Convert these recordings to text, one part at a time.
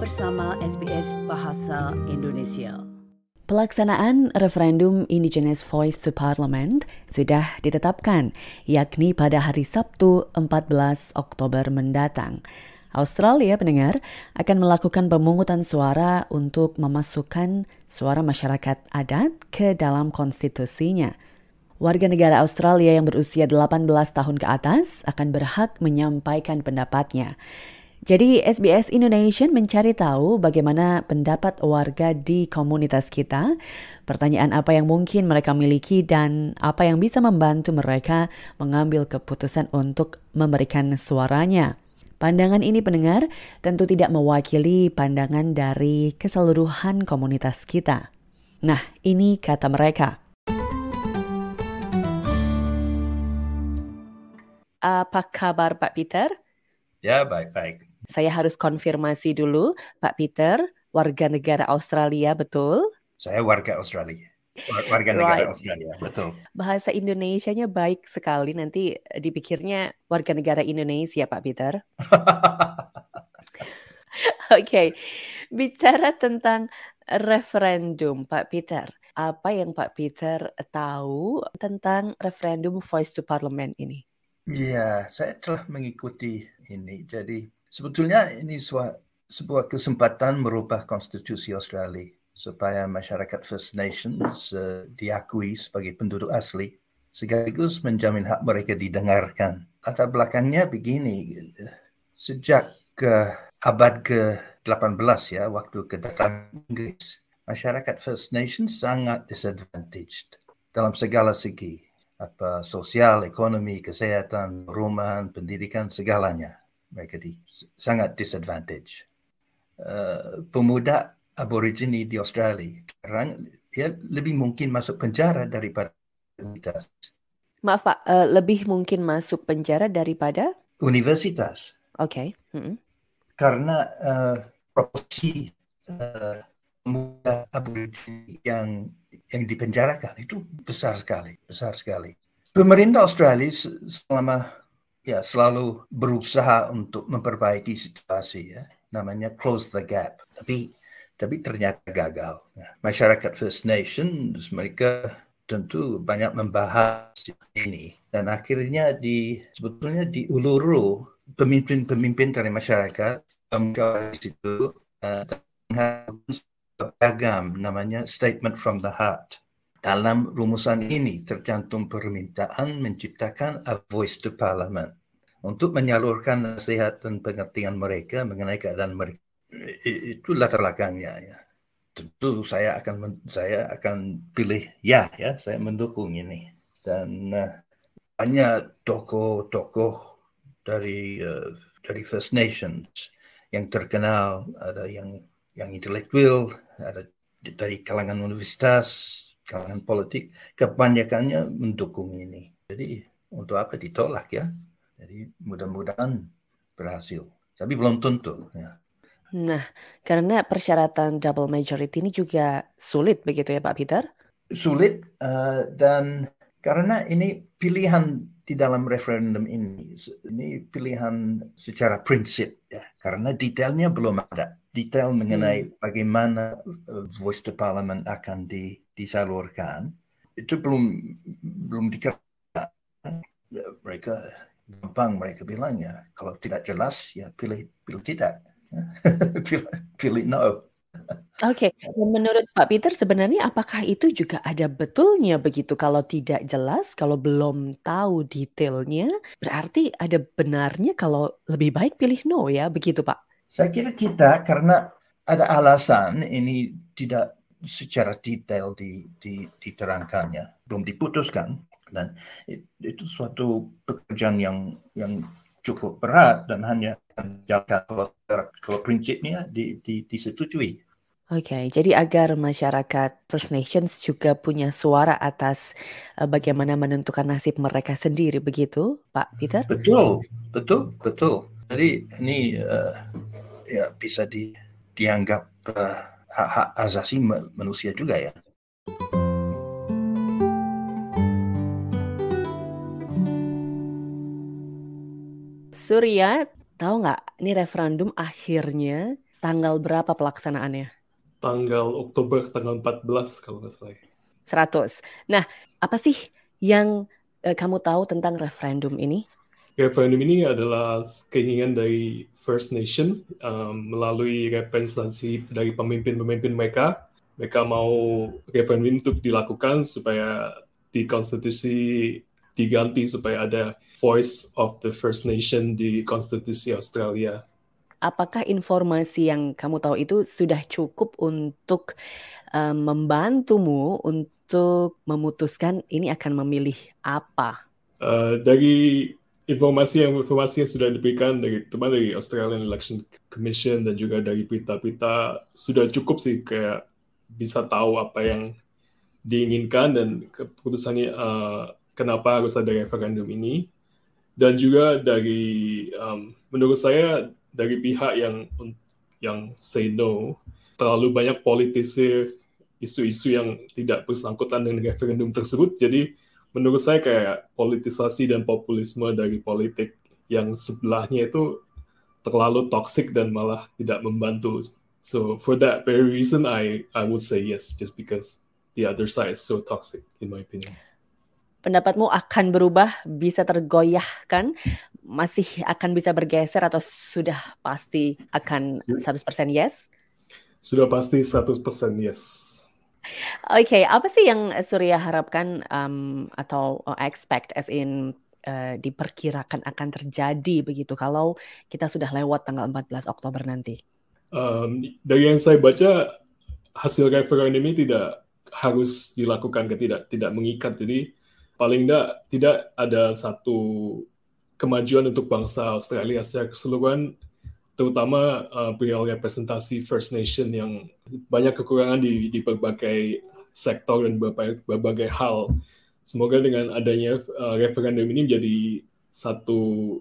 bersama SBS Bahasa Indonesia. Pelaksanaan referendum Indigenous Voice to Parliament sudah ditetapkan, yakni pada hari Sabtu 14 Oktober mendatang. Australia pendengar akan melakukan pemungutan suara untuk memasukkan suara masyarakat adat ke dalam konstitusinya. Warga negara Australia yang berusia 18 tahun ke atas akan berhak menyampaikan pendapatnya. Jadi SBS Indonesia mencari tahu bagaimana pendapat warga di komunitas kita, pertanyaan apa yang mungkin mereka miliki dan apa yang bisa membantu mereka mengambil keputusan untuk memberikan suaranya. Pandangan ini pendengar tentu tidak mewakili pandangan dari keseluruhan komunitas kita. Nah, ini kata mereka. Apa kabar Pak Peter? Ya, baik-baik. Saya harus konfirmasi dulu, Pak Peter, warga negara Australia, betul? Saya warga Australia. Warga negara right. Australia, betul. Bahasa Indonesianya baik sekali, nanti dipikirnya warga negara Indonesia, Pak Peter. Oke, okay. bicara tentang referendum, Pak Peter. Apa yang Pak Peter tahu tentang referendum Voice to Parliament ini? Ya, saya telah mengikuti ini. Jadi Sebetulnya ini sebuah, kesempatan merubah konstitusi Australia supaya masyarakat First Nations uh, diakui sebagai penduduk asli sekaligus menjamin hak mereka didengarkan. Latar belakangnya begini, sejak ke abad ke-18 ya, waktu kedatangan Inggris, masyarakat First Nations sangat disadvantaged dalam segala segi, apa sosial, ekonomi, kesehatan, perumahan, pendidikan, segalanya mereka di sangat disadvantage. Uh, pemuda aborigini di Australia sekarang ya lebih mungkin masuk penjara daripada universitas. Maaf Pak, uh, lebih mungkin masuk penjara daripada universitas. Oke. Okay. Mm -hmm. Karena uh, proporsi uh, pemuda aborigini yang yang dipenjarakan itu besar sekali, besar sekali. Pemerintah Australia selama ya selalu berusaha untuk memperbaiki situasi ya. Namanya close the gap. Tapi tapi ternyata gagal. Ya, masyarakat First Nations mereka tentu banyak membahas ini. Dan akhirnya di sebetulnya di Uluru pemimpin-pemimpin dari masyarakat di situ uh, beragam namanya statement from the heart dalam rumusan ini tercantum permintaan menciptakan a voice to parliament untuk menyalurkan nasihat dan pengertian mereka mengenai keadaan mereka. Itu latar belakangnya ya. Tentu saya akan saya akan pilih ya ya saya mendukung ini dan uh, banyak tokoh-tokoh dari uh, dari First Nations yang terkenal ada yang yang intelektual ada dari kalangan universitas kalangan politik kebanyakannya mendukung ini. Jadi untuk apa ditolak ya? Jadi mudah-mudahan berhasil. Tapi belum tentu. Ya. Nah, karena persyaratan double majority ini juga sulit begitu ya Pak Peter? Sulit uh, dan karena ini pilihan di dalam referendum ini, ini pilihan secara prinsip ya, karena detailnya belum ada. Detail mengenai hmm. bagaimana uh, voice to parliament akan di, disalurkan itu belum belum dikerjakan. Mereka gampang mereka bilang ya kalau tidak jelas ya pilih pilih tidak pilih, pilih no Oke, okay. menurut Pak Peter sebenarnya apakah itu juga ada betulnya begitu kalau tidak jelas, kalau belum tahu detailnya, berarti ada benarnya kalau lebih baik pilih no ya, begitu Pak? Saya kira kita karena ada alasan ini tidak secara detail di, di, diterangkannya, belum diputuskan dan itu suatu pekerjaan yang yang cukup berat dan hanya menjaga kalau, kalau prinsipnya di, di, disetujui. Oke, okay, jadi agar masyarakat First Nations juga punya suara atas uh, bagaimana menentukan nasib mereka sendiri, begitu, Pak Peter? Betul, betul, betul. Jadi ini uh, ya bisa di, dianggap uh, hak-hak asasi manusia juga ya. Surya, tahu nggak? Ini referendum akhirnya tanggal berapa pelaksanaannya? Tanggal Oktober tanggal 14 kalau nggak salah. 100. Nah, apa sih yang uh, kamu tahu tentang referendum ini? Referendum ini adalah keinginan dari First Nation um, melalui representasi dari pemimpin-pemimpin mereka. Mereka mau referendum untuk dilakukan supaya di konstitusi diganti supaya ada voice of the First Nation di konstitusi Australia. Apakah informasi yang kamu tahu itu sudah cukup untuk um, membantumu untuk memutuskan ini akan memilih apa? Uh, dari informasi yang informasi yang sudah diberikan dari teman dari Australian Election Commission dan juga dari berita-berita sudah cukup sih kayak bisa tahu apa yang diinginkan dan keputusannya uh, kenapa harus ada referendum ini. Dan juga dari um, menurut saya dari pihak yang yang say no terlalu banyak politisir isu-isu yang tidak bersangkutan dengan referendum tersebut. Jadi menurut saya kayak politisasi dan populisme dari politik yang sebelahnya itu terlalu toxic dan malah tidak membantu so for that very reason I I would say yes just because the other side is so toxic in my opinion pendapatmu akan berubah, bisa tergoyahkan, masih akan bisa bergeser atau sudah pasti akan 100% yes? Sudah pasti 100% yes. Oke, okay, apa sih yang Surya harapkan um, atau uh, expect as in uh, diperkirakan akan terjadi begitu kalau kita sudah lewat tanggal 14 Oktober nanti? Um, dari yang saya baca hasil referendum ini tidak harus dilakukan tidak tidak mengikat jadi paling tidak tidak ada satu kemajuan untuk bangsa Australia secara keseluruhan terutama uh, perihal representasi First Nation yang banyak kekurangan di, di berbagai sektor dan berbagai, berbagai hal. Semoga dengan adanya uh, referendum ini menjadi satu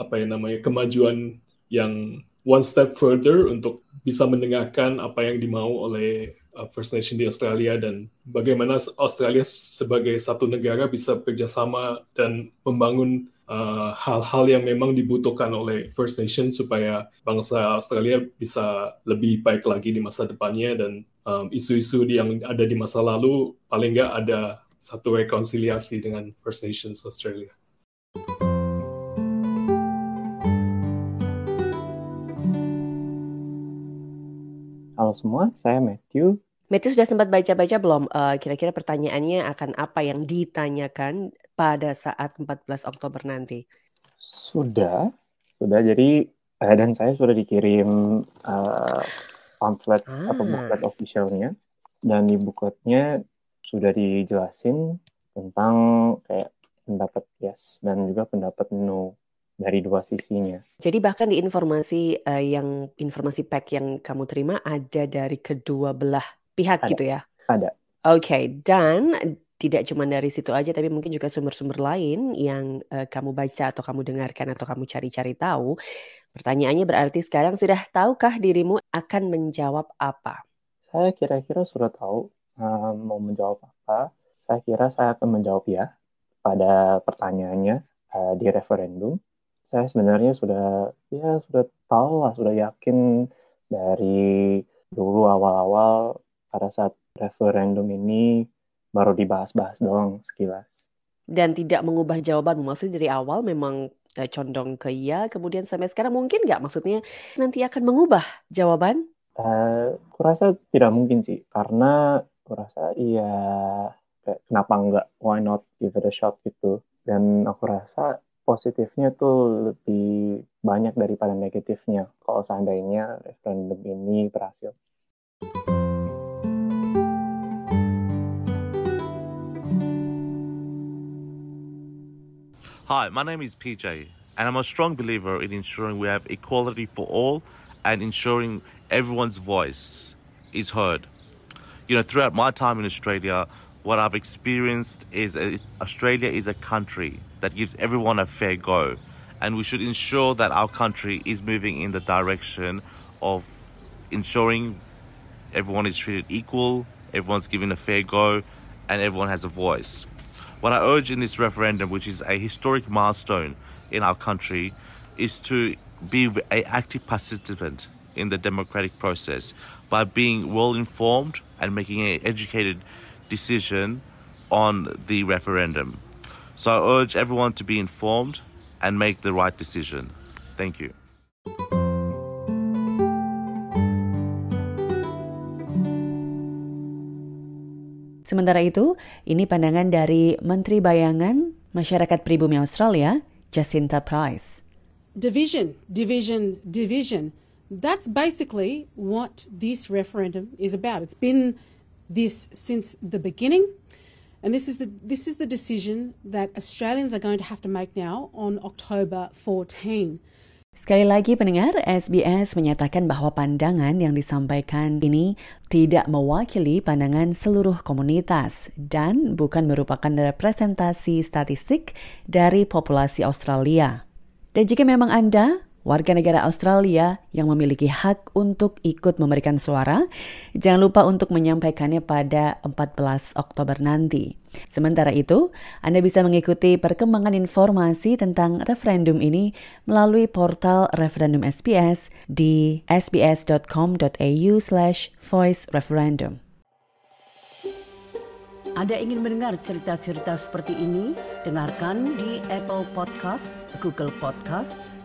apa ya namanya kemajuan yang one step further untuk bisa mendengarkan apa yang dimau oleh Uh, First Nation di Australia dan bagaimana Australia sebagai satu negara bisa bekerjasama dan membangun uh, hal-hal uh, yang memang dibutuhkan oleh First Nation supaya bangsa Australia bisa lebih baik lagi di masa depannya dan um, isu-isu um, yang ada di masa lalu paling nggak ada satu rekonsiliasi dengan First Nations Australia. Halo semua, saya Matthew. Matthew sudah sempat baca-baca belum? Uh, kira-kira pertanyaannya akan apa yang ditanyakan pada saat 14 Oktober nanti? Sudah, sudah. Jadi uh, dan saya sudah dikirim uh, pamflet ah. atau booklet officialnya dan di bookletnya sudah dijelasin tentang kayak pendapat yes dan juga pendapat no dari dua sisinya. Jadi bahkan di informasi uh, yang informasi pack yang kamu terima ada dari kedua belah pihak ada, gitu ya? Ada. Oke, okay. dan tidak cuma dari situ aja tapi mungkin juga sumber-sumber lain yang uh, kamu baca atau kamu dengarkan atau kamu cari-cari tahu. Pertanyaannya berarti sekarang sudah tahukah dirimu akan menjawab apa? Saya kira-kira sudah tahu um, mau menjawab apa. Saya kira saya akan menjawab ya pada pertanyaannya uh, di referendum saya sebenarnya sudah ya sudah tahu lah sudah yakin dari dulu awal-awal pada saat referendum ini baru dibahas-bahas doang sekilas. Dan tidak mengubah jawaban, maksudnya dari awal memang eh, condong ke iya, kemudian sampai sekarang mungkin nggak maksudnya nanti akan mengubah jawaban? Uh, kurasa tidak mungkin sih, karena kurasa iya kayak kenapa nggak why not give it a shot gitu. Dan aku rasa positifnya tuh lebih banyak daripada negatifnya kalau seandainya referendum ini berhasil. Hi, my name is PJ, and I'm a strong believer in ensuring we have equality for all and ensuring everyone's voice is heard. You know, throughout my time in Australia, what I've experienced is Australia is a country that gives everyone a fair go. And we should ensure that our country is moving in the direction of ensuring everyone is treated equal, everyone's given a fair go, and everyone has a voice. What I urge in this referendum, which is a historic milestone in our country, is to be an active participant in the democratic process by being well informed and making an educated decision on the referendum. So I urge everyone to be informed and make the right decision. Thank you. Sementara itu, ini pandangan dari Menteri Bayangan Masyarakat Pribumi Australia, Jacinta Price. Division, division, division. That's basically what this referendum is about. It's been this since the beginning. And this is the this is the decision that Australians are going to have to make now on October 14. Sekali lagi pendengar, SBS menyatakan bahwa pandangan yang disampaikan ini tidak mewakili pandangan seluruh komunitas dan bukan merupakan representasi statistik dari populasi Australia. Dan jika memang Anda warga negara Australia yang memiliki hak untuk ikut memberikan suara, jangan lupa untuk menyampaikannya pada 14 Oktober nanti. Sementara itu, Anda bisa mengikuti perkembangan informasi tentang referendum ini melalui portal referendum SBS di sbs.com.au slash voice referendum. Anda ingin mendengar cerita-cerita seperti ini? Dengarkan di Apple Podcast, Google Podcast,